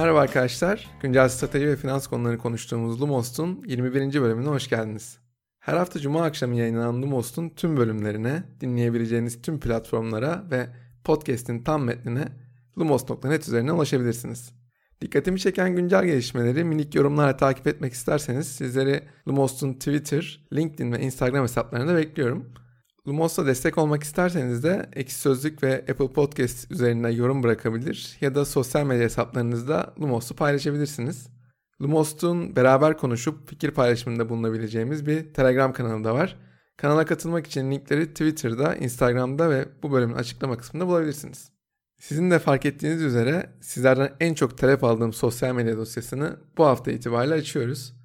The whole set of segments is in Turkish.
Merhaba arkadaşlar. Güncel strateji ve finans konuları konuştuğumuz Lumos'un 21. bölümüne hoş geldiniz. Her hafta cuma akşamı yayınlanan Lumos'un tüm bölümlerine, dinleyebileceğiniz tüm platformlara ve podcast'in tam metnine lumos.net üzerinden ulaşabilirsiniz. Dikkatimi çeken güncel gelişmeleri minik yorumlarla takip etmek isterseniz sizleri Lumos'un Twitter, LinkedIn ve Instagram hesaplarında bekliyorum. Lumos'a destek olmak isterseniz de Ekşi Sözlük ve Apple Podcast üzerinden yorum bırakabilir ya da sosyal medya hesaplarınızda Lumos'u paylaşabilirsiniz. Lumos'un beraber konuşup fikir paylaşımında bulunabileceğimiz bir Telegram kanalı da var. Kanala katılmak için linkleri Twitter'da, Instagram'da ve bu bölümün açıklama kısmında bulabilirsiniz. Sizin de fark ettiğiniz üzere sizlerden en çok talep aldığım sosyal medya dosyasını bu hafta itibariyle açıyoruz.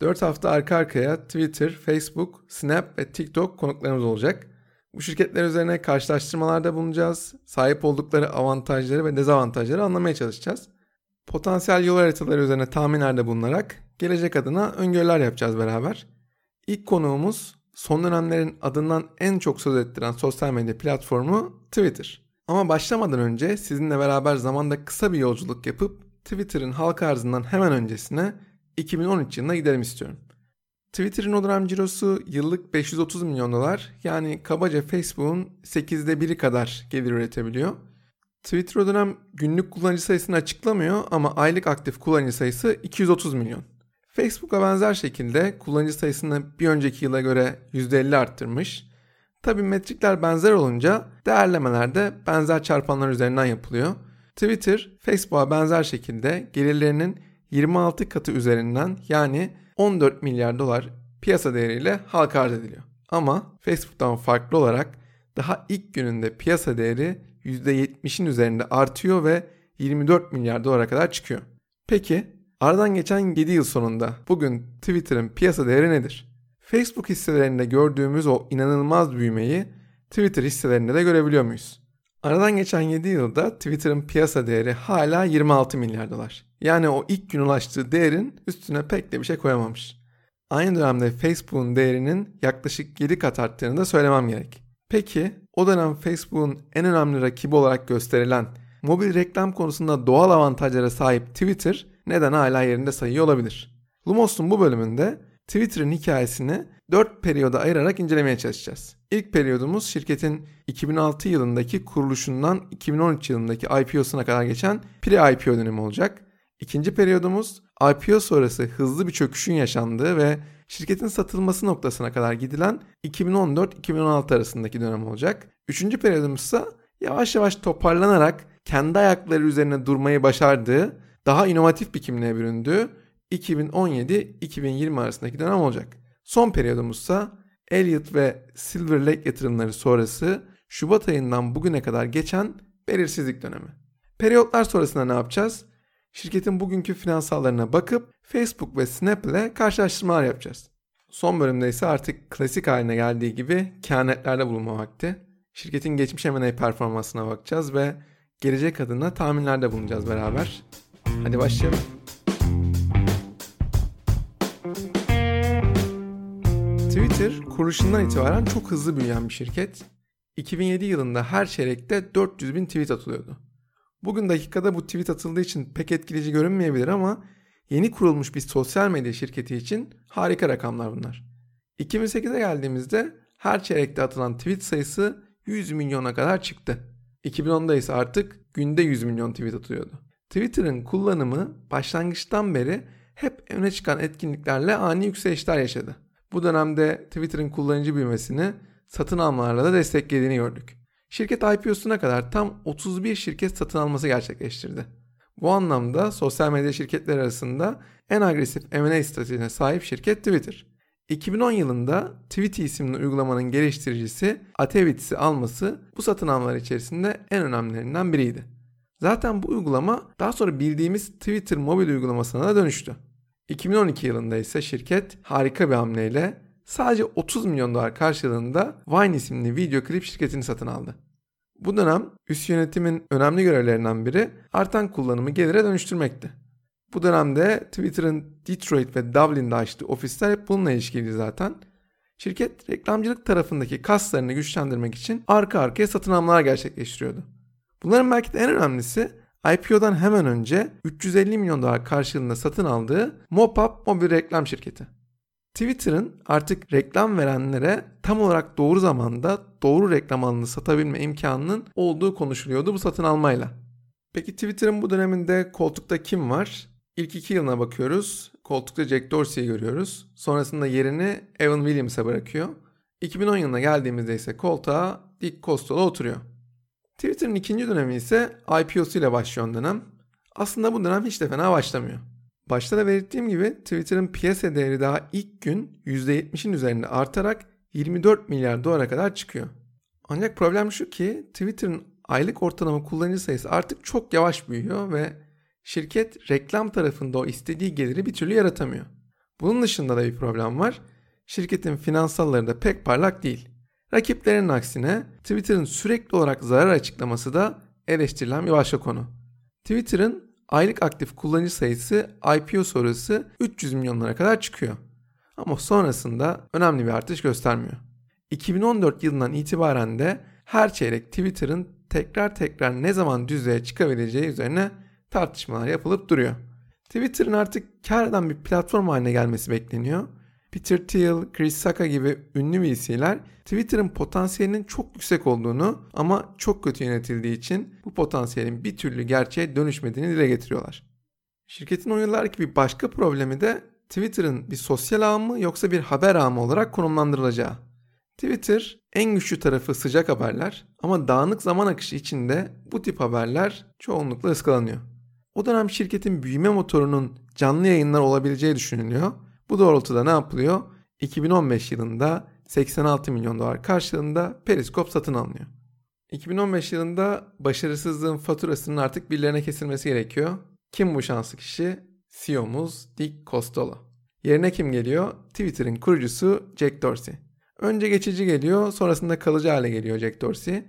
4 hafta arka arkaya Twitter, Facebook, Snap ve TikTok konuklarımız olacak. Bu şirketler üzerine karşılaştırmalarda bulunacağız. Sahip oldukları avantajları ve dezavantajları anlamaya çalışacağız. Potansiyel yol haritaları üzerine tahminlerde bulunarak gelecek adına öngörüler yapacağız beraber. İlk konuğumuz son dönemlerin adından en çok söz ettiren sosyal medya platformu Twitter. Ama başlamadan önce sizinle beraber zamanda kısa bir yolculuk yapıp Twitter'ın halka arzından hemen öncesine 2013 yılına gidelim istiyorum. Twitter'ın o dönem cirosu yıllık 530 milyon dolar yani kabaca Facebook'un 8'de 1'i kadar gelir üretebiliyor. Twitter o dönem günlük kullanıcı sayısını açıklamıyor ama aylık aktif kullanıcı sayısı 230 milyon. Facebook'a benzer şekilde kullanıcı sayısını bir önceki yıla göre %50 arttırmış. Tabi metrikler benzer olunca değerlemeler de benzer çarpanlar üzerinden yapılıyor. Twitter, Facebook'a benzer şekilde gelirlerinin 26 katı üzerinden yani 14 milyar dolar piyasa değeriyle halka arz ediliyor. Ama Facebook'tan farklı olarak daha ilk gününde piyasa değeri %70'in üzerinde artıyor ve 24 milyar dolara kadar çıkıyor. Peki aradan geçen 7 yıl sonunda bugün Twitter'ın piyasa değeri nedir? Facebook hisselerinde gördüğümüz o inanılmaz büyümeyi Twitter hisselerinde de görebiliyor muyuz? Aradan geçen 7 yılda Twitter'ın piyasa değeri hala 26 milyar dolar. Yani o ilk gün ulaştığı değerin üstüne pek de bir şey koyamamış. Aynı dönemde Facebook'un değerinin yaklaşık 7 kat arttığını da söylemem gerek. Peki o dönem Facebook'un en önemli rakibi olarak gösterilen mobil reklam konusunda doğal avantajlara sahip Twitter neden hala yerinde sayıyor olabilir? Lumos'un bu bölümünde Twitter'ın hikayesini 4 periyoda ayırarak incelemeye çalışacağız. İlk periyodumuz şirketin 2006 yılındaki kuruluşundan 2013 yılındaki IPO'suna kadar geçen pre-IPO dönemi olacak. İkinci periyodumuz IPO sonrası hızlı bir çöküşün yaşandığı ve şirketin satılması noktasına kadar gidilen 2014-2016 arasındaki dönem olacak. Üçüncü periyodumuz ise yavaş yavaş toparlanarak kendi ayakları üzerine durmayı başardığı, daha inovatif bir kimliğe büründüğü 2017-2020 arasındaki dönem olacak. Son periyodumuzsa Elliott ve Silver Lake yatırımları sonrası Şubat ayından bugüne kadar geçen belirsizlik dönemi. Periyotlar sonrasında ne yapacağız? Şirketin bugünkü finansallarına bakıp Facebook ve Snap ile karşılaştırmalar yapacağız. Son bölümde ise artık klasik haline geldiği gibi kehanetlerde bulunma vakti. Şirketin geçmiş M&A performansına bakacağız ve gelecek adına tahminlerde bulunacağız beraber. Hadi başlayalım. Twitter kuruluşundan itibaren çok hızlı büyüyen bir şirket. 2007 yılında her çeyrekte 400 bin tweet atılıyordu. Bugün dakikada bu tweet atıldığı için pek etkileyici görünmeyebilir ama yeni kurulmuş bir sosyal medya şirketi için harika rakamlar bunlar. 2008'e geldiğimizde her çeyrekte atılan tweet sayısı 100 milyona kadar çıktı. 2010'da ise artık günde 100 milyon tweet atılıyordu. Twitter'ın kullanımı başlangıçtan beri hep öne çıkan etkinliklerle ani yükselişler yaşadı. Bu dönemde Twitter'ın kullanıcı büyümesini satın almalarla da desteklediğini gördük. Şirket IPO'suna kadar tam 31 şirket satın alması gerçekleştirdi. Bu anlamda sosyal medya şirketleri arasında en agresif M&A stratejisine sahip şirket Twitter. 2010 yılında Tweety isimli uygulamanın geliştiricisi Atevits'i alması bu satın almalar içerisinde en önemlilerinden biriydi. Zaten bu uygulama daha sonra bildiğimiz Twitter mobil uygulamasına da dönüştü. 2012 yılında ise şirket harika bir hamleyle sadece 30 milyon dolar karşılığında Vine isimli video klip şirketini satın aldı. Bu dönem üst yönetimin önemli görevlerinden biri artan kullanımı gelire dönüştürmekti. Bu dönemde Twitter'ın Detroit ve Dublin'de açtığı ofisler hep bununla ilişkili zaten. Şirket reklamcılık tarafındaki kaslarını güçlendirmek için arka arkaya satın almalar gerçekleştiriyordu. Bunların belki de en önemlisi IPO'dan hemen önce 350 milyon dolar karşılığında satın aldığı Mopap mobil reklam şirketi. Twitter'ın artık reklam verenlere tam olarak doğru zamanda doğru reklam alanını satabilme imkanının olduğu konuşuluyordu bu satın almayla. Peki Twitter'ın bu döneminde koltukta kim var? İlk iki yılına bakıyoruz. Koltukta Jack Dorsey'i görüyoruz. Sonrasında yerini Evan Williams'a bırakıyor. 2010 yılına geldiğimizde ise koltuğa Dick Costolo oturuyor. Twitter'ın ikinci dönemi ise IPO'su ile başlıyor dönem. Aslında bu dönem hiç de fena başlamıyor. Başta da belirttiğim gibi Twitter'ın piyasa değeri daha ilk gün %70'in üzerinde artarak 24 milyar dolara kadar çıkıyor. Ancak problem şu ki Twitter'ın aylık ortalama kullanıcı sayısı artık çok yavaş büyüyor ve şirket reklam tarafında o istediği geliri bir türlü yaratamıyor. Bunun dışında da bir problem var. Şirketin finansalları da pek parlak değil. Rakiplerinin aksine Twitter'ın sürekli olarak zarar açıklaması da eleştirilen bir başka konu. Twitter'ın aylık aktif kullanıcı sayısı IPO sonrası 300 milyonlara kadar çıkıyor. Ama sonrasında önemli bir artış göstermiyor. 2014 yılından itibaren de her çeyrek Twitter'ın tekrar tekrar ne zaman düzeye çıkabileceği üzerine tartışmalar yapılıp duruyor. Twitter'ın artık kar bir platform haline gelmesi bekleniyor Peter Thiel, Chris Sacca gibi ünlü VC'ler Twitter'ın potansiyelinin çok yüksek olduğunu ama çok kötü yönetildiği için bu potansiyelin bir türlü gerçeğe dönüşmediğini dile getiriyorlar. Şirketin o yıllardaki bir başka problemi de Twitter'ın bir sosyal ağ mı yoksa bir haber ağı mı olarak konumlandırılacağı. Twitter en güçlü tarafı sıcak haberler ama dağınık zaman akışı içinde bu tip haberler çoğunlukla ıskalanıyor. O dönem şirketin büyüme motorunun canlı yayınlar olabileceği düşünülüyor bu doğrultuda ne yapılıyor? 2015 yılında 86 milyon dolar karşılığında Periskop satın alınıyor. 2015 yılında başarısızlığın faturasının artık birilerine kesilmesi gerekiyor. Kim bu şanslı kişi? CEO'muz Dick Costolo. Yerine kim geliyor? Twitter'ın kurucusu Jack Dorsey. Önce geçici geliyor, sonrasında kalıcı hale geliyor Jack Dorsey.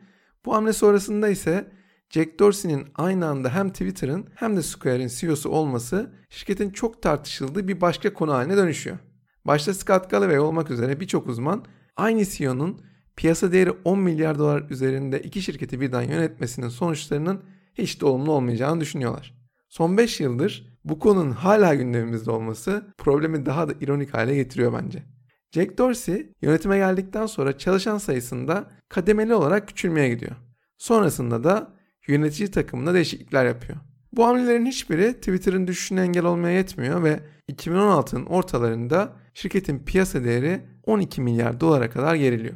Bu hamle sonrasında ise Jack Dorsey'nin aynı anda hem Twitter'ın hem de Square'in CEO'su olması şirketin çok tartışıldığı bir başka konu haline dönüşüyor. Başta Scott Galloway olmak üzere birçok uzman aynı CEO'nun piyasa değeri 10 milyar dolar üzerinde iki şirketi birden yönetmesinin sonuçlarının hiç de olumlu olmayacağını düşünüyorlar. Son 5 yıldır bu konunun hala gündemimizde olması problemi daha da ironik hale getiriyor bence. Jack Dorsey yönetime geldikten sonra çalışan sayısında kademeli olarak küçülmeye gidiyor. Sonrasında da yönetici takımında değişiklikler yapıyor. Bu hamlelerin hiçbiri Twitter'ın düşüşüne engel olmaya yetmiyor ve 2016'nın ortalarında şirketin piyasa değeri 12 milyar dolara kadar geriliyor.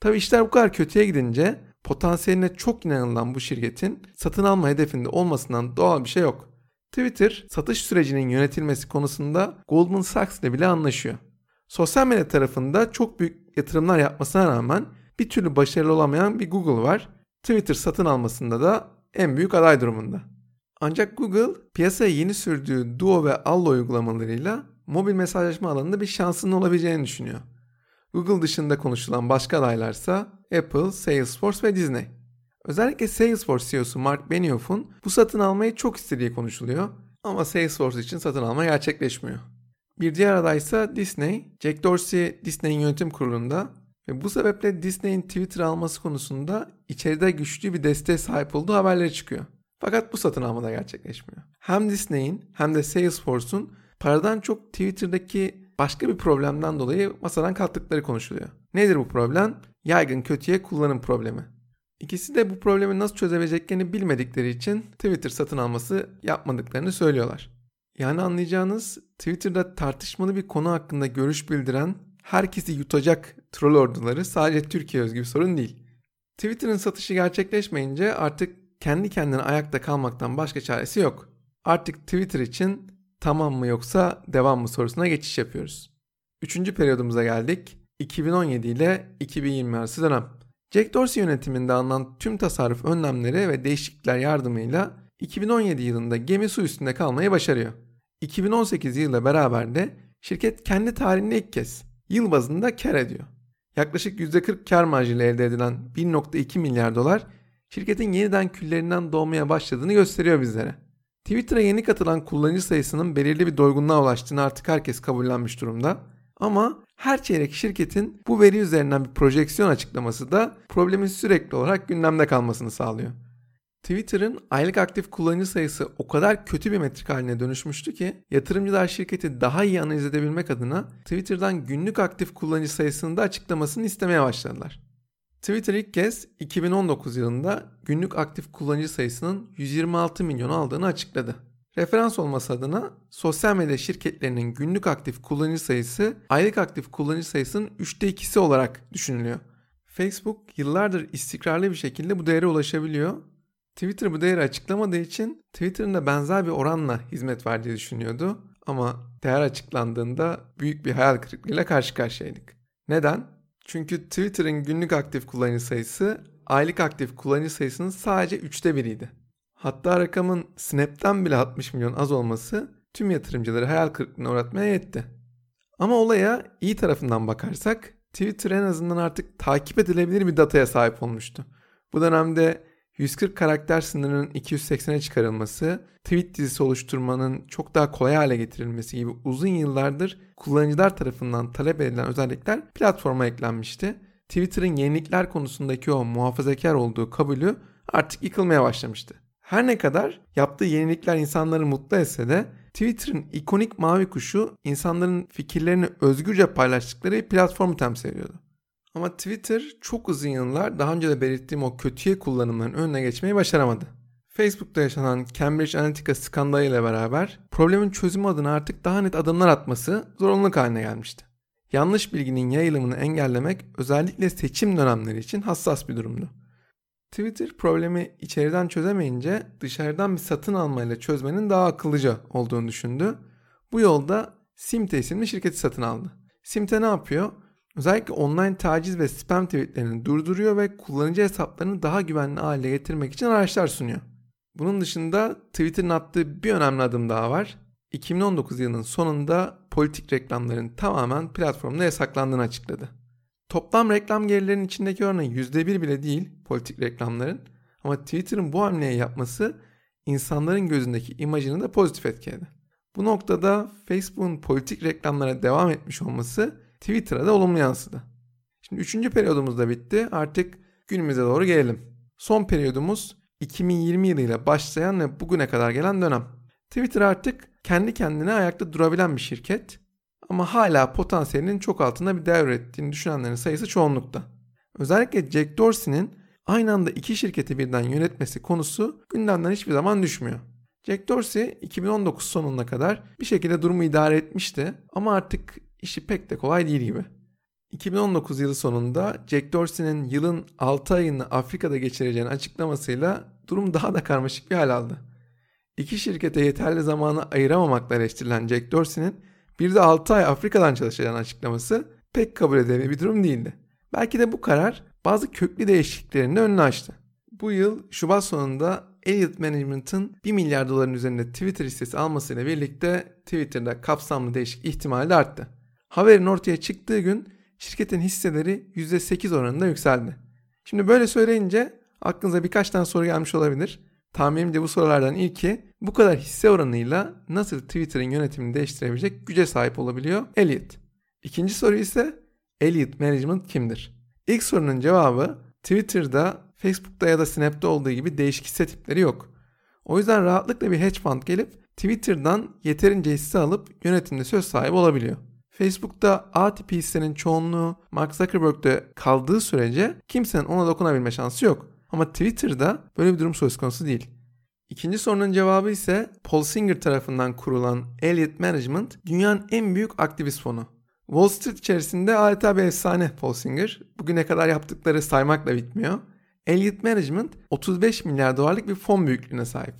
Tabi işler bu kadar kötüye gidince potansiyeline çok inanılan bu şirketin satın alma hedefinde olmasından doğal bir şey yok. Twitter satış sürecinin yönetilmesi konusunda Goldman Sachs ile bile anlaşıyor. Sosyal medya tarafında çok büyük yatırımlar yapmasına rağmen bir türlü başarılı olamayan bir Google var Twitter satın almasında da en büyük aday durumunda. Ancak Google piyasaya yeni sürdüğü Duo ve Allo uygulamalarıyla mobil mesajlaşma alanında bir şansının olabileceğini düşünüyor. Google dışında konuşulan başka adaylarsa Apple, Salesforce ve Disney. Özellikle Salesforce CEO'su Mark Benioff'un bu satın almayı çok istediği konuşuluyor ama Salesforce için satın alma gerçekleşmiyor. Bir diğer aday ise Disney. Jack Dorsey Disney'in yönetim kurulunda ve bu sebeple Disney'in Twitter alması konusunda içeride güçlü bir desteğe sahip olduğu haberleri çıkıyor. Fakat bu satın alma da gerçekleşmiyor. Hem Disney'in hem de Salesforce'un paradan çok Twitter'daki başka bir problemden dolayı masadan kalktıkları konuşuluyor. Nedir bu problem? Yaygın kötüye kullanım problemi. İkisi de bu problemi nasıl çözebileceklerini bilmedikleri için Twitter satın alması yapmadıklarını söylüyorlar. Yani anlayacağınız Twitter'da tartışmalı bir konu hakkında görüş bildiren herkesi yutacak troll orduları sadece Türkiye özgü bir sorun değil. Twitter'ın satışı gerçekleşmeyince artık kendi kendine ayakta kalmaktan başka çaresi yok. Artık Twitter için tamam mı yoksa devam mı sorusuna geçiş yapıyoruz. Üçüncü periyodumuza geldik. 2017 ile 2020 arası dönem. Jack Dorsey yönetiminde alınan tüm tasarruf önlemleri ve değişiklikler yardımıyla 2017 yılında gemi su üstünde kalmayı başarıyor. 2018 yılıyla beraber de şirket kendi tarihinde ilk kez yıl bazında kar ediyor. Yaklaşık %40 kar marjıyla elde edilen 1.2 milyar dolar şirketin yeniden küllerinden doğmaya başladığını gösteriyor bizlere. Twitter'a yeni katılan kullanıcı sayısının belirli bir doygunluğa ulaştığını artık herkes kabullenmiş durumda. Ama her çeyrek şirketin bu veri üzerinden bir projeksiyon açıklaması da problemin sürekli olarak gündemde kalmasını sağlıyor. Twitter'ın aylık aktif kullanıcı sayısı o kadar kötü bir metrik haline dönüşmüştü ki yatırımcılar şirketi daha iyi analiz edebilmek adına Twitter'dan günlük aktif kullanıcı sayısını da açıklamasını istemeye başladılar. Twitter ilk kez 2019 yılında günlük aktif kullanıcı sayısının 126 milyon aldığını açıkladı. Referans olması adına sosyal medya şirketlerinin günlük aktif kullanıcı sayısı aylık aktif kullanıcı sayısının 3'te 2'si olarak düşünülüyor. Facebook yıllardır istikrarlı bir şekilde bu değere ulaşabiliyor. Twitter bu değeri açıklamadığı için Twitter'ın da benzer bir oranla hizmet verdiği düşünüyordu. Ama değer açıklandığında büyük bir hayal kırıklığıyla karşı karşıyaydık. Neden? Çünkü Twitter'ın günlük aktif kullanıcı sayısı aylık aktif kullanıcı sayısının sadece 3'te biriydi. Hatta rakamın Snap'ten bile 60 milyon az olması tüm yatırımcıları hayal kırıklığına uğratmaya yetti. Ama olaya iyi tarafından bakarsak Twitter en azından artık takip edilebilir bir dataya sahip olmuştu. Bu dönemde 140 karakter sınırının 280'e çıkarılması, tweet dizisi oluşturmanın çok daha kolay hale getirilmesi gibi uzun yıllardır kullanıcılar tarafından talep edilen özellikler platforma eklenmişti. Twitter'ın yenilikler konusundaki o muhafazakar olduğu kabulü artık yıkılmaya başlamıştı. Her ne kadar yaptığı yenilikler insanları mutlu etse de Twitter'ın ikonik mavi kuşu insanların fikirlerini özgürce paylaştıkları platformu temsil ediyordu. Ama Twitter çok uzun yıllar daha önce de belirttiğim o kötüye kullanımların önüne geçmeyi başaramadı. Facebook'ta yaşanan Cambridge Analytica skandalı ile beraber problemin çözümü adına artık daha net adımlar atması zorunluluk haline gelmişti. Yanlış bilginin yayılımını engellemek özellikle seçim dönemleri için hassas bir durumdu. Twitter problemi içeriden çözemeyince dışarıdan bir satın almayla çözmenin daha akıllıca olduğunu düşündü. Bu yolda Simte isimli şirketi satın aldı. Simte ne yapıyor? Özellikle online taciz ve spam tweetlerini durduruyor ve kullanıcı hesaplarını daha güvenli hale getirmek için araçlar sunuyor. Bunun dışında Twitter'ın attığı bir önemli adım daha var. 2019 yılının sonunda politik reklamların tamamen platformda yasaklandığını açıkladı. Toplam reklam gelirlerinin içindeki oranı %1 bile değil politik reklamların ama Twitter'ın bu hamleyi yapması insanların gözündeki imajını da pozitif etkiledi. Bu noktada Facebook'un politik reklamlara devam etmiş olması Twitter'a da olumlu yansıdı. Şimdi üçüncü periyodumuz da bitti. Artık günümüze doğru gelelim. Son periyodumuz 2020 yılıyla başlayan ve bugüne kadar gelen dönem. Twitter artık kendi kendine ayakta durabilen bir şirket ama hala potansiyelinin çok altında bir değer ürettiğini düşünenlerin sayısı çoğunlukta. Özellikle Jack Dorsey'nin aynı anda iki şirketi birden yönetmesi konusu gündemden hiçbir zaman düşmüyor. Jack Dorsey 2019 sonuna kadar bir şekilde durumu idare etmişti ama artık işi pek de kolay değil gibi. 2019 yılı sonunda Jack Dorsey'nin yılın 6 ayını Afrika'da geçireceğini açıklamasıyla durum daha da karmaşık bir hal aldı. İki şirkete yeterli zamanı ayıramamakla eleştirilen Jack Dorsey'nin bir de 6 ay Afrika'dan çalışacağını açıklaması pek kabul edilebilir bir durum değildi. Belki de bu karar bazı köklü değişikliklerin de önünü açtı. Bu yıl Şubat sonunda Elliott Management'ın 1 milyar doların üzerinde Twitter hissesi almasıyla birlikte Twitter'da kapsamlı değişik ihtimali de arttı. Haberin ortaya çıktığı gün şirketin hisseleri %8 oranında yükseldi. Şimdi böyle söyleyince aklınıza birkaç tane soru gelmiş olabilir. Tahminimce bu sorulardan ilki bu kadar hisse oranıyla nasıl Twitter'ın yönetimini değiştirebilecek güce sahip olabiliyor Elliot? İkinci soru ise Elliot Management kimdir? İlk sorunun cevabı Twitter'da, Facebook'ta ya da Snap'te olduğu gibi değişik hisse tipleri yok. O yüzden rahatlıkla bir hedge fund gelip Twitter'dan yeterince hisse alıp yönetimde söz sahibi olabiliyor. Facebook'ta A tipi hissenin çoğunluğu Mark Zuckerberg'de kaldığı sürece kimsenin ona dokunabilme şansı yok. Ama Twitter'da böyle bir durum söz konusu değil. İkinci sorunun cevabı ise Paul Singer tarafından kurulan Elliott Management dünyanın en büyük aktivist fonu. Wall Street içerisinde adeta bir efsane Paul Singer. Bugüne kadar yaptıkları saymakla bitmiyor. Elliott Management 35 milyar dolarlık bir fon büyüklüğüne sahip.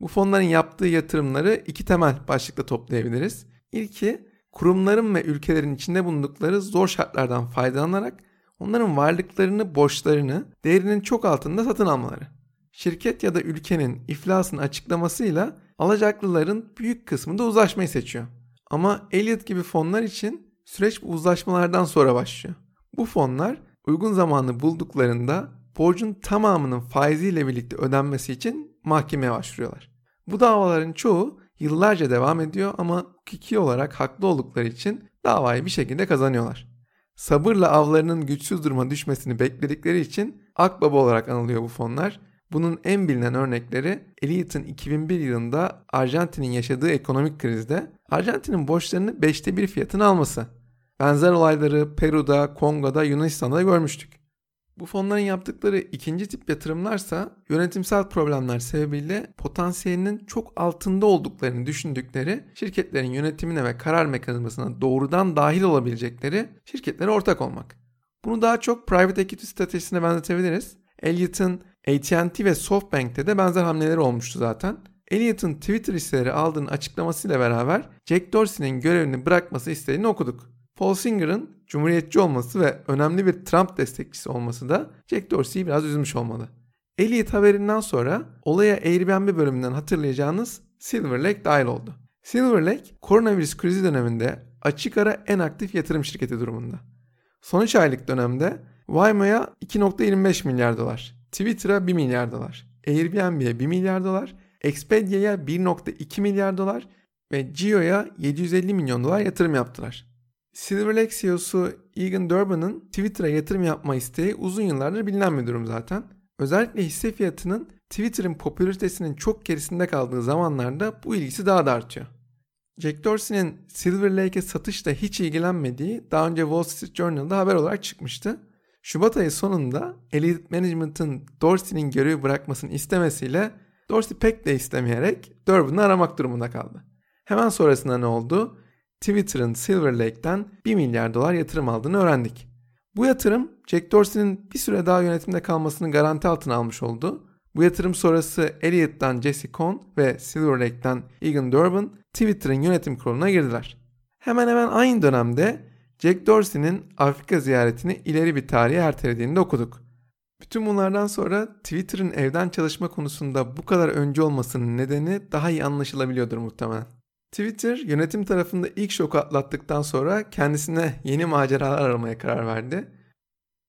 Bu fonların yaptığı yatırımları iki temel başlıkla toplayabiliriz. İlki kurumların ve ülkelerin içinde bulundukları zor şartlardan faydalanarak onların varlıklarını, borçlarını değerinin çok altında satın almaları. Şirket ya da ülkenin iflasını açıklamasıyla alacaklıların büyük kısmı da uzlaşmayı seçiyor. Ama Elliot gibi fonlar için süreç bu uzlaşmalardan sonra başlıyor. Bu fonlar uygun zamanı bulduklarında borcun tamamının faiziyle birlikte ödenmesi için mahkemeye başvuruyorlar. Bu davaların çoğu yıllarca devam ediyor ama hukuki olarak haklı oldukları için davayı bir şekilde kazanıyorlar. Sabırla avlarının güçsüz duruma düşmesini bekledikleri için akbaba olarak anılıyor bu fonlar. Bunun en bilinen örnekleri Elliot'ın 2001 yılında Arjantin'in yaşadığı ekonomik krizde Arjantin'in borçlarını 5'te 1 fiyatına alması. Benzer olayları Peru'da, Kongo'da, Yunanistan'da görmüştük. Bu fonların yaptıkları ikinci tip yatırımlarsa yönetimsel problemler sebebiyle potansiyelinin çok altında olduklarını düşündükleri şirketlerin yönetimine ve karar mekanizmasına doğrudan dahil olabilecekleri şirketlere ortak olmak. Bunu daha çok private equity stratejisine benzetebiliriz. Elliot'ın AT&T ve SoftBank'te de benzer hamleleri olmuştu zaten. Elliot'ın Twitter hisseleri aldığını açıklamasıyla beraber Jack Dorsey'nin görevini bırakması isteğini okuduk. Paul Singer'ın cumhuriyetçi olması ve önemli bir Trump destekçisi olması da Jack Dorsey'i biraz üzmüş olmalı. Elliot haberinden sonra olaya Airbnb bölümünden hatırlayacağınız Silver Lake dahil oldu. Silver Lake, koronavirüs krizi döneminde açık ara en aktif yatırım şirketi durumunda. Son 3 aylık dönemde Waymo'ya 2.25 milyar dolar, Twitter'a 1 milyar dolar, Airbnb'ye 1 milyar dolar, Expedia'ya 1.2 milyar dolar ve Gio'ya 750 milyon dolar yatırım yaptılar. Silver Lake CEO'su Egan Durbin'ın Twitter'a yatırım yapma isteği uzun yıllardır bilinen bir durum zaten. Özellikle hisse fiyatının Twitter'ın popülaritesinin çok gerisinde kaldığı zamanlarda bu ilgisi daha da artıyor. Jack Dorsey'nin Silver Lake'e satışla hiç ilgilenmediği daha önce Wall Street Journal'da haber olarak çıkmıştı. Şubat ayı sonunda Elite Management'ın Dorsey'nin görevi bırakmasını istemesiyle Dorsey pek de istemeyerek Durbin'i aramak durumunda kaldı. Hemen sonrasında ne oldu? Twitter'ın Silver Lake'ten 1 milyar dolar yatırım aldığını öğrendik. Bu yatırım Jack Dorsey'nin bir süre daha yönetimde kalmasını garanti altına almış oldu. Bu yatırım sonrası Elliot'tan Jesse Cohn ve Silver Lake'ten Egan Durbin Twitter'ın yönetim kuruluna girdiler. Hemen hemen aynı dönemde Jack Dorsey'nin Afrika ziyaretini ileri bir tarihe ertelediğini de okuduk. Bütün bunlardan sonra Twitter'ın evden çalışma konusunda bu kadar önce olmasının nedeni daha iyi anlaşılabiliyordur muhtemelen. Twitter yönetim tarafında ilk şoku atlattıktan sonra kendisine yeni maceralar aramaya karar verdi.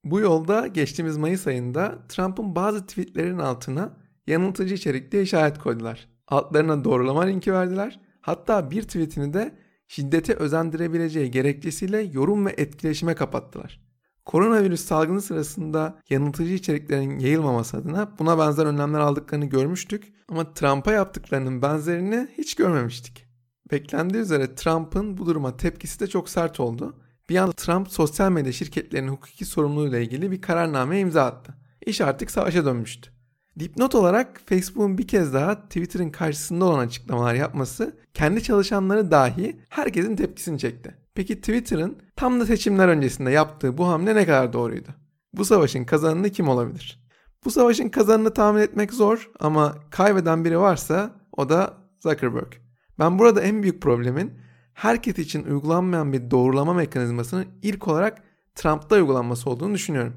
Bu yolda geçtiğimiz Mayıs ayında Trump'ın bazı tweetlerin altına yanıltıcı içerikte işaret koydular. Altlarına doğrulama linki verdiler. Hatta bir tweetini de şiddete özendirebileceği gerekçesiyle yorum ve etkileşime kapattılar. Koronavirüs salgını sırasında yanıltıcı içeriklerin yayılmaması adına buna benzer önlemler aldıklarını görmüştük ama Trump'a yaptıklarının benzerini hiç görmemiştik. Beklendiği üzere Trump'ın bu duruma tepkisi de çok sert oldu. Bir anda Trump sosyal medya şirketlerinin hukuki sorumluluğuyla ilgili bir kararname imza attı. İş artık savaşa dönmüştü. Dipnot olarak Facebook'un bir kez daha Twitter'ın karşısında olan açıklamalar yapması kendi çalışanları dahi herkesin tepkisini çekti. Peki Twitter'ın tam da seçimler öncesinde yaptığı bu hamle ne kadar doğruydu? Bu savaşın kazananı kim olabilir? Bu savaşın kazanını tahmin etmek zor ama kaybeden biri varsa o da Zuckerberg. Ben burada en büyük problemin herkes için uygulanmayan bir doğrulama mekanizmasının ilk olarak Trump'ta uygulanması olduğunu düşünüyorum.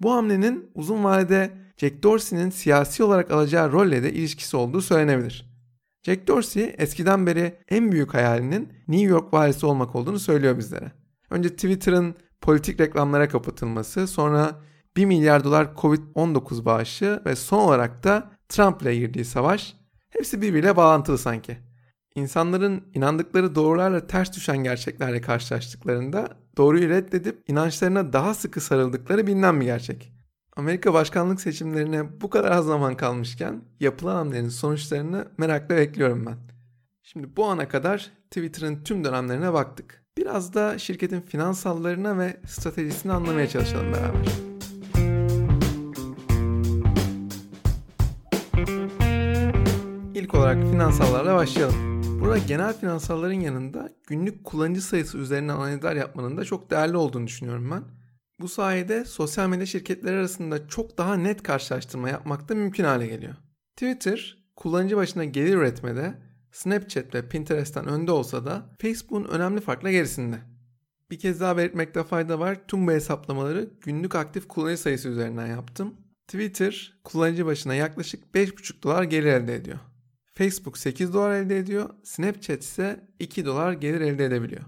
Bu hamlenin uzun vadede Jack Dorsey'nin siyasi olarak alacağı rolle de ilişkisi olduğu söylenebilir. Jack Dorsey eskiden beri en büyük hayalinin New York valisi olmak olduğunu söylüyor bizlere. Önce Twitter'ın politik reklamlara kapatılması, sonra 1 milyar dolar Covid-19 bağışı ve son olarak da Trump ile girdiği savaş hepsi birbiriyle bağlantılı sanki. İnsanların inandıkları doğrularla ters düşen gerçeklerle karşılaştıklarında doğruyu reddedip inançlarına daha sıkı sarıldıkları bilinen bir gerçek. Amerika başkanlık seçimlerine bu kadar az zaman kalmışken yapılan hamlenin sonuçlarını merakla bekliyorum ben. Şimdi bu ana kadar Twitter'ın tüm dönemlerine baktık. Biraz da şirketin finansallarına ve stratejisini anlamaya çalışalım beraber. İlk olarak finansallarla başlayalım. Burada genel finansalların yanında günlük kullanıcı sayısı üzerine analizler yapmanın da çok değerli olduğunu düşünüyorum ben. Bu sayede sosyal medya şirketleri arasında çok daha net karşılaştırma yapmak da mümkün hale geliyor. Twitter kullanıcı başına gelir üretmede Snapchat ve Pinterest'ten önde olsa da Facebook'un önemli farkla gerisinde. Bir kez daha belirtmekte fayda var. Tüm bu hesaplamaları günlük aktif kullanıcı sayısı üzerinden yaptım. Twitter kullanıcı başına yaklaşık 5,5 dolar gelir elde ediyor. Facebook 8 dolar elde ediyor, Snapchat ise 2 dolar gelir elde edebiliyor.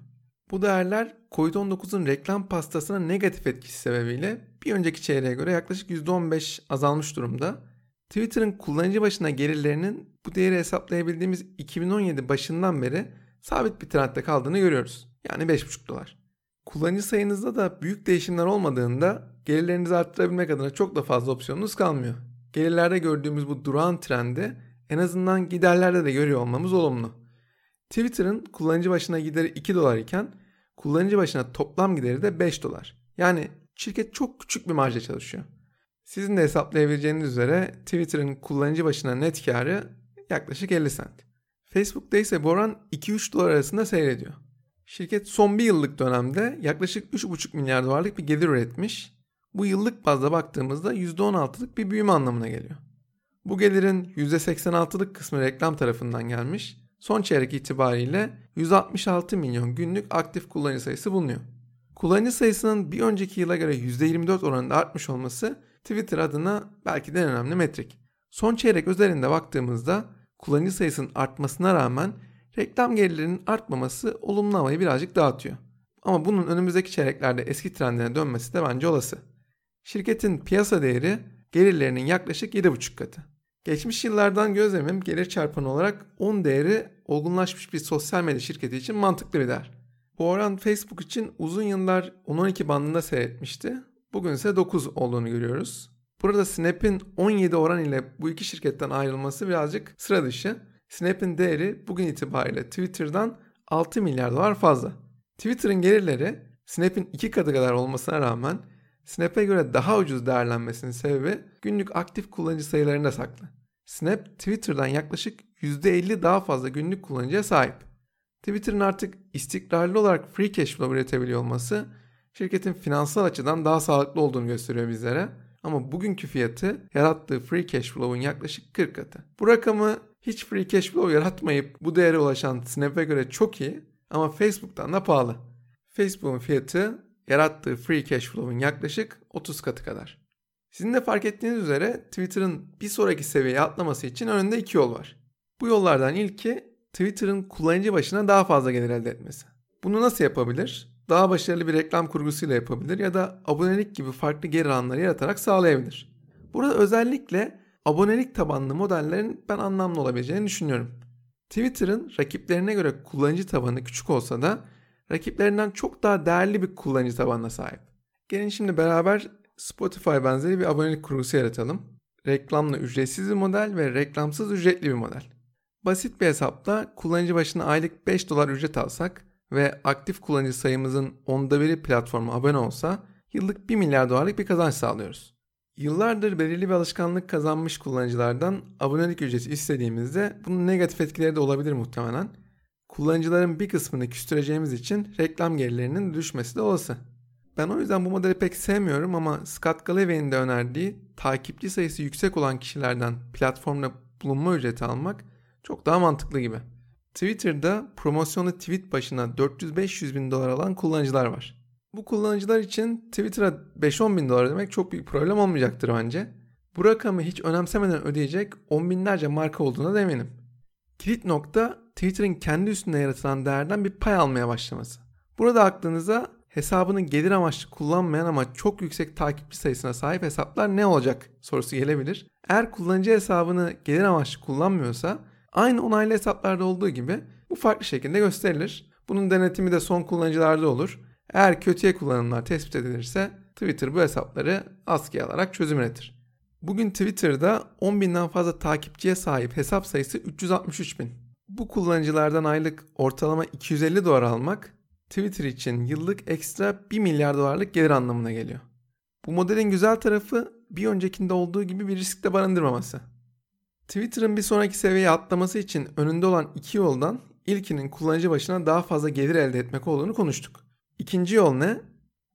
Bu değerler COVID-19'un reklam pastasına negatif etkisi sebebiyle bir önceki çeyreğe göre yaklaşık %15 azalmış durumda. Twitter'ın kullanıcı başına gelirlerinin bu değeri hesaplayabildiğimiz 2017 başından beri sabit bir trendde kaldığını görüyoruz. Yani 5,5 dolar. Kullanıcı sayınızda da büyük değişimler olmadığında gelirlerinizi arttırabilmek adına çok da fazla opsiyonunuz kalmıyor. gelirlerde gördüğümüz bu duran trendi en azından giderlerde de görüyor olmamız olumlu. Twitter'ın kullanıcı başına gideri 2 dolar iken kullanıcı başına toplam gideri de 5 dolar. Yani şirket çok küçük bir marja çalışıyor. Sizin de hesaplayabileceğiniz üzere Twitter'ın kullanıcı başına net karı yaklaşık 50 sent. Facebook'ta ise bu oran 2-3 dolar arasında seyrediyor. Şirket son bir yıllık dönemde yaklaşık 3,5 milyar dolarlık bir gelir üretmiş. Bu yıllık bazda baktığımızda %16'lık bir büyüme anlamına geliyor. Bu gelirin %86'lık kısmı reklam tarafından gelmiş. Son çeyrek itibariyle 166 milyon günlük aktif kullanıcı sayısı bulunuyor. Kullanıcı sayısının bir önceki yıla göre %24 oranında artmış olması Twitter adına belki de en önemli metrik. Son çeyrek özelinde baktığımızda kullanıcı sayısının artmasına rağmen reklam gelirlerinin artmaması olumlu havayı birazcık dağıtıyor. Ama bunun önümüzdeki çeyreklerde eski trendine dönmesi de bence olası. Şirketin piyasa değeri gelirlerinin yaklaşık 7,5 katı. Geçmiş yıllardan gözlemim gelir çarpanı olarak 10 değeri olgunlaşmış bir sosyal medya şirketi için mantıklı bir değer. Bu oran Facebook için uzun yıllar 10-12 bandında seyretmişti. Bugün ise 9 olduğunu görüyoruz. Burada Snap'in 17 oran ile bu iki şirketten ayrılması birazcık sıra dışı. Snap'in değeri bugün itibariyle Twitter'dan 6 milyar dolar fazla. Twitter'ın gelirleri Snap'in iki katı kadar olmasına rağmen Snap'e göre daha ucuz değerlenmesinin sebebi günlük aktif kullanıcı sayılarında saklı. Snap Twitter'dan yaklaşık %50 daha fazla günlük kullanıcıya sahip. Twitter'ın artık istikrarlı olarak free cash flow üretebiliyor olması şirketin finansal açıdan daha sağlıklı olduğunu gösteriyor bizlere. Ama bugünkü fiyatı yarattığı free cash flow'un yaklaşık 40 katı. Bu rakamı hiç free cash flow yaratmayıp bu değere ulaşan Snap'e göre çok iyi ama Facebook'tan da pahalı. Facebook'un fiyatı yarattığı free cash flow'un yaklaşık 30 katı kadar. Sizin de fark ettiğiniz üzere Twitter'ın bir sonraki seviyeye atlaması için önünde iki yol var. Bu yollardan ilki Twitter'ın kullanıcı başına daha fazla gelir elde etmesi. Bunu nasıl yapabilir? Daha başarılı bir reklam kurgusuyla yapabilir ya da abonelik gibi farklı geri alanları yaratarak sağlayabilir. Burada özellikle abonelik tabanlı modellerin ben anlamlı olabileceğini düşünüyorum. Twitter'ın rakiplerine göre kullanıcı tabanı küçük olsa da rakiplerinden çok daha değerli bir kullanıcı tabanına sahip. Gelin şimdi beraber Spotify benzeri bir abonelik kurgusu yaratalım. Reklamla ücretsiz bir model ve reklamsız ücretli bir model. Basit bir hesapla kullanıcı başına aylık 5 dolar ücret alsak ve aktif kullanıcı sayımızın onda biri platforma abone olsa yıllık 1 milyar dolarlık bir kazanç sağlıyoruz. Yıllardır belirli bir alışkanlık kazanmış kullanıcılardan abonelik ücreti istediğimizde bunun negatif etkileri de olabilir muhtemelen. Kullanıcıların bir kısmını küstüreceğimiz için reklam gelirlerinin düşmesi de olası. Ben o yüzden bu modeli pek sevmiyorum ama Scott Galloway'in de önerdiği takipçi sayısı yüksek olan kişilerden platformda bulunma ücreti almak çok daha mantıklı gibi. Twitter'da promosyonlu tweet başına 400-500 bin dolar alan kullanıcılar var. Bu kullanıcılar için Twitter'a 5-10 bin dolar demek çok büyük problem olmayacaktır bence. Bu rakamı hiç önemsemeden ödeyecek on binlerce marka olduğuna da eminim. Kilit nokta Twitter'ın kendi üstünde yaratılan değerden bir pay almaya başlaması. Burada aklınıza hesabını gelir amaçlı kullanmayan ama çok yüksek takipçi sayısına sahip hesaplar ne olacak sorusu gelebilir. Eğer kullanıcı hesabını gelir amaçlı kullanmıyorsa aynı onaylı hesaplarda olduğu gibi bu farklı şekilde gösterilir. Bunun denetimi de son kullanıcılarda olur. Eğer kötüye kullanımlar tespit edilirse Twitter bu hesapları askıya alarak çözüm üretir. Bugün Twitter'da 10 binden fazla takipçiye sahip hesap sayısı 363 bin. Bu kullanıcılardan aylık ortalama 250 dolar almak Twitter için yıllık ekstra 1 milyar dolarlık gelir anlamına geliyor. Bu modelin güzel tarafı bir öncekinde olduğu gibi bir risk de barındırmaması. Twitter'ın bir sonraki seviyeye atlaması için önünde olan iki yoldan ilkinin kullanıcı başına daha fazla gelir elde etmek olduğunu konuştuk. İkinci yol ne?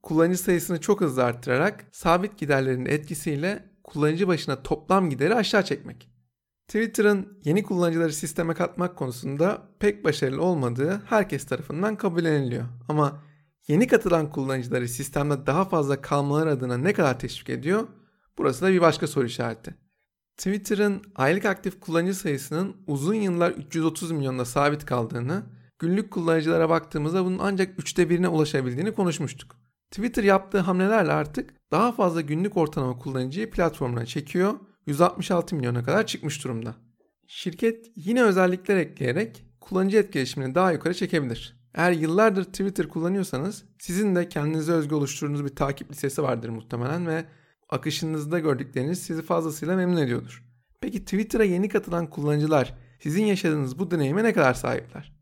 Kullanıcı sayısını çok hızlı arttırarak sabit giderlerin etkisiyle kullanıcı başına toplam gideri aşağı çekmek. Twitter'ın yeni kullanıcıları sisteme katmak konusunda pek başarılı olmadığı herkes tarafından kabulleniliyor. Ama yeni katılan kullanıcıları sistemde daha fazla kalmaları adına ne kadar teşvik ediyor? Burası da bir başka soru işareti. Twitter'ın aylık aktif kullanıcı sayısının uzun yıllar 330 milyonda sabit kaldığını, günlük kullanıcılara baktığımızda bunun ancak üçte birine ulaşabildiğini konuşmuştuk. Twitter yaptığı hamlelerle artık daha fazla günlük ortalama kullanıcıyı platformuna çekiyor 166 milyona kadar çıkmış durumda. Şirket yine özellikler ekleyerek kullanıcı etkileşimini daha yukarı çekebilir. Eğer yıllardır Twitter kullanıyorsanız sizin de kendinize özgü oluşturduğunuz bir takip listesi vardır muhtemelen ve akışınızda gördükleriniz sizi fazlasıyla memnun ediyordur. Peki Twitter'a yeni katılan kullanıcılar sizin yaşadığınız bu deneyime ne kadar sahipler?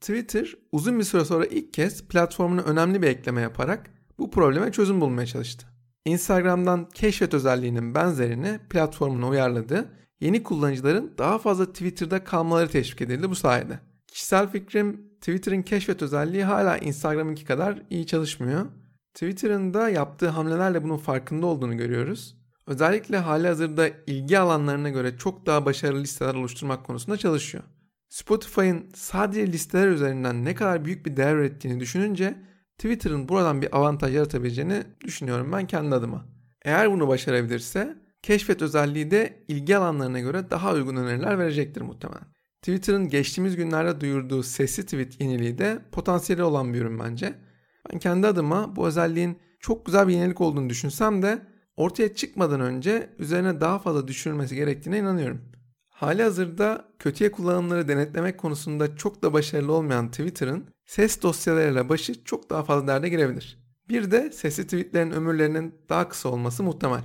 Twitter uzun bir süre sonra ilk kez platformuna önemli bir ekleme yaparak bu probleme çözüm bulmaya çalıştı. Instagram'dan keşfet özelliğinin benzerini platformuna uyarladı. Yeni kullanıcıların daha fazla Twitter'da kalmaları teşvik edildi bu sayede. Kişisel fikrim Twitter'ın keşfet özelliği hala Instagram'ınki kadar iyi çalışmıyor. Twitter'ın da yaptığı hamlelerle bunun farkında olduğunu görüyoruz. Özellikle hali hazırda ilgi alanlarına göre çok daha başarılı listeler oluşturmak konusunda çalışıyor. Spotify'ın sadece listeler üzerinden ne kadar büyük bir değer ürettiğini düşününce Twitter'ın buradan bir avantaj yaratabileceğini düşünüyorum ben kendi adıma. Eğer bunu başarabilirse keşfet özelliği de ilgi alanlarına göre daha uygun öneriler verecektir muhtemelen. Twitter'ın geçtiğimiz günlerde duyurduğu sesli tweet yeniliği de potansiyeli olan bir ürün bence. Ben kendi adıma bu özelliğin çok güzel bir yenilik olduğunu düşünsem de ortaya çıkmadan önce üzerine daha fazla düşünülmesi gerektiğine inanıyorum. Hali hazırda kötüye kullanımları denetlemek konusunda çok da başarılı olmayan Twitter'ın ses dosyalarıyla başı çok daha fazla derde girebilir. Bir de sesli tweetlerin ömürlerinin daha kısa olması muhtemel.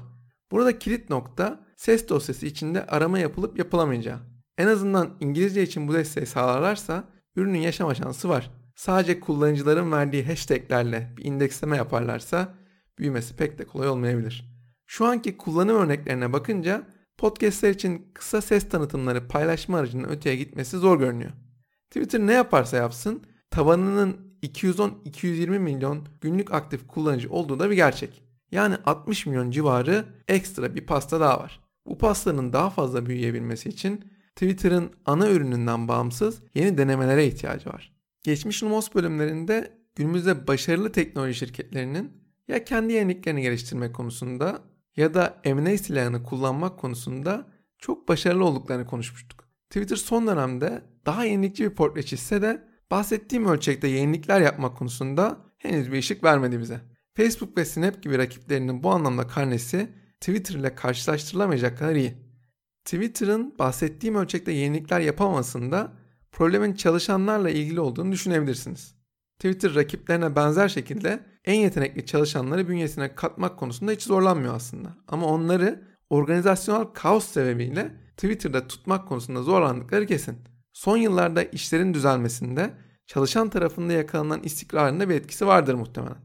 Burada kilit nokta ses dosyası içinde arama yapılıp yapılamayacağı. En azından İngilizce için bu desteği sağlarlarsa ürünün yaşama şansı var. Sadece kullanıcıların verdiği hashtaglerle bir indeksleme yaparlarsa büyümesi pek de kolay olmayabilir. Şu anki kullanım örneklerine bakınca podcastler için kısa ses tanıtımları paylaşma aracının öteye gitmesi zor görünüyor. Twitter ne yaparsa yapsın tabanının 210-220 milyon günlük aktif kullanıcı olduğu da bir gerçek. Yani 60 milyon civarı ekstra bir pasta daha var. Bu pastanın daha fazla büyüyebilmesi için Twitter'ın ana ürününden bağımsız yeni denemelere ihtiyacı var. Geçmiş Lumos bölümlerinde günümüzde başarılı teknoloji şirketlerinin ya kendi yeniliklerini geliştirmek konusunda ya da M&A silahını kullanmak konusunda çok başarılı olduklarını konuşmuştuk. Twitter son dönemde daha yenilikçi bir portre çizse de bahsettiğim ölçekte yenilikler yapmak konusunda henüz bir ışık vermedi bize. Facebook ve Snap gibi rakiplerinin bu anlamda karnesi Twitter ile karşılaştırılamayacak kadar iyi. Twitter'ın bahsettiğim ölçekte yenilikler yapamamasında problemin çalışanlarla ilgili olduğunu düşünebilirsiniz. Twitter rakiplerine benzer şekilde en yetenekli çalışanları bünyesine katmak konusunda hiç zorlanmıyor aslında. Ama onları organizasyonel kaos sebebiyle Twitter'da tutmak konusunda zorlandıkları kesin. Son yıllarda işlerin düzelmesinde çalışan tarafında yakalanan istikrarında bir etkisi vardır muhtemelen.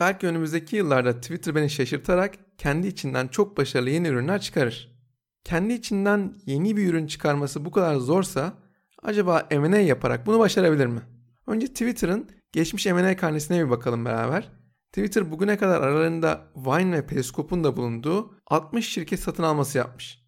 Belki önümüzdeki yıllarda Twitter beni şaşırtarak kendi içinden çok başarılı yeni ürünler çıkarır. Kendi içinden yeni bir ürün çıkarması bu kadar zorsa acaba M&A yaparak bunu başarabilir mi? Önce Twitter'ın geçmiş M&A karnesine bir bakalım beraber. Twitter bugüne kadar aralarında Vine ve Periscope'un da bulunduğu 60 şirket satın alması yapmış.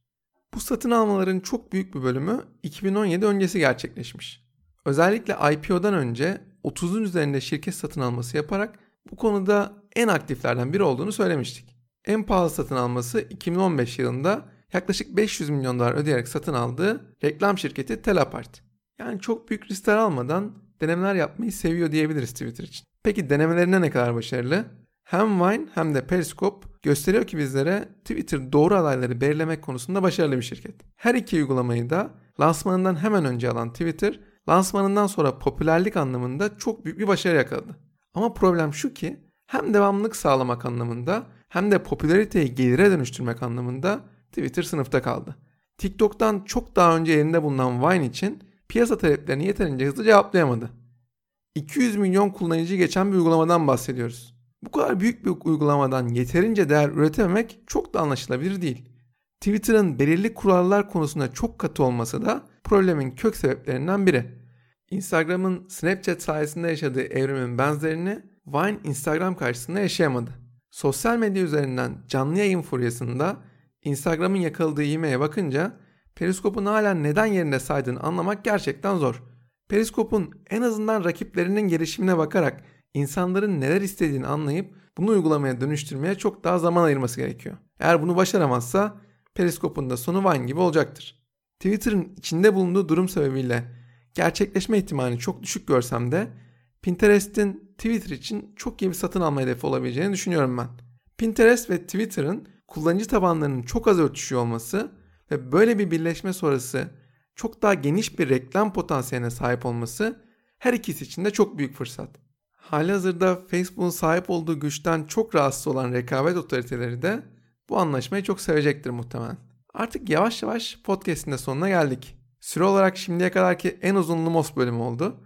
Bu satın almaların çok büyük bir bölümü 2017 öncesi gerçekleşmiş. Özellikle IPO'dan önce 30'un üzerinde şirket satın alması yaparak bu konuda en aktiflerden biri olduğunu söylemiştik. En pahalı satın alması 2015 yılında yaklaşık 500 milyon dolar ödeyerek satın aldığı reklam şirketi Telapart. Yani çok büyük riskler almadan denemeler yapmayı seviyor diyebiliriz Twitter için. Peki denemelerine ne kadar başarılı? Hem Vine hem de Periscope gösteriyor ki bizlere Twitter doğru adayları belirlemek konusunda başarılı bir şirket. Her iki uygulamayı da lansmanından hemen önce alan Twitter, lansmanından sonra popülerlik anlamında çok büyük bir başarı yakaladı. Ama problem şu ki hem devamlılık sağlamak anlamında hem de popülariteyi gelire dönüştürmek anlamında Twitter sınıfta kaldı. TikTok'tan çok daha önce elinde bulunan Vine için piyasa taleplerini yeterince hızlı cevaplayamadı. 200 milyon kullanıcı geçen bir uygulamadan bahsediyoruz. Bu kadar büyük bir uygulamadan yeterince değer üretememek çok da anlaşılabilir değil. Twitter'ın belirli kurallar konusunda çok katı olması da problemin kök sebeplerinden biri. Instagram'ın Snapchat sayesinde yaşadığı evrimin benzerini Vine Instagram karşısında yaşayamadı. Sosyal medya üzerinden canlı yayın furyasında Instagram'ın yakaladığı ivmeye bakınca Periskop'un hala neden yerinde saydığını anlamak gerçekten zor. Periskop'un en azından rakiplerinin gelişimine bakarak insanların neler istediğini anlayıp bunu uygulamaya dönüştürmeye çok daha zaman ayırması gerekiyor. Eğer bunu başaramazsa Periskop'un da sonu Vine gibi olacaktır. Twitter'ın içinde bulunduğu durum sebebiyle gerçekleşme ihtimalini çok düşük görsem de Pinterest'in Twitter için çok iyi bir satın alma hedefi olabileceğini düşünüyorum ben. Pinterest ve Twitter'ın kullanıcı tabanlarının çok az örtüşüyor olması ve böyle bir birleşme sonrası çok daha geniş bir reklam potansiyeline sahip olması her ikisi için de çok büyük fırsat. Halihazırda Facebook'un sahip olduğu güçten çok rahatsız olan rekabet otoriteleri de bu anlaşmayı çok sevecektir muhtemelen. Artık yavaş yavaş podcast'in de sonuna geldik. Süre olarak şimdiye kadarki en uzun Lumos bölümü oldu.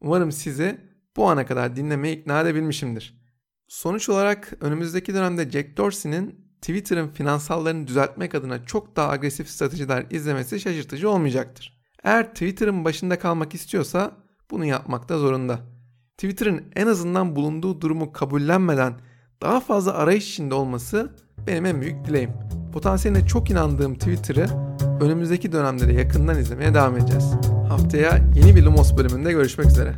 Umarım sizi bu ana kadar dinlemeye ikna edebilmişimdir. Sonuç olarak önümüzdeki dönemde Jack Dorsey'nin Twitter'ın finansallarını düzeltmek adına çok daha agresif stratejiler izlemesi şaşırtıcı olmayacaktır. Eğer Twitter'ın başında kalmak istiyorsa bunu yapmakta zorunda. Twitter'ın en azından bulunduğu durumu kabullenmeden daha fazla arayış içinde olması benim en büyük dileğim. Potansiyeline çok inandığım Twitter'ı önümüzdeki dönemde de yakından izlemeye devam edeceğiz. Haftaya yeni bir Lumos bölümünde görüşmek üzere.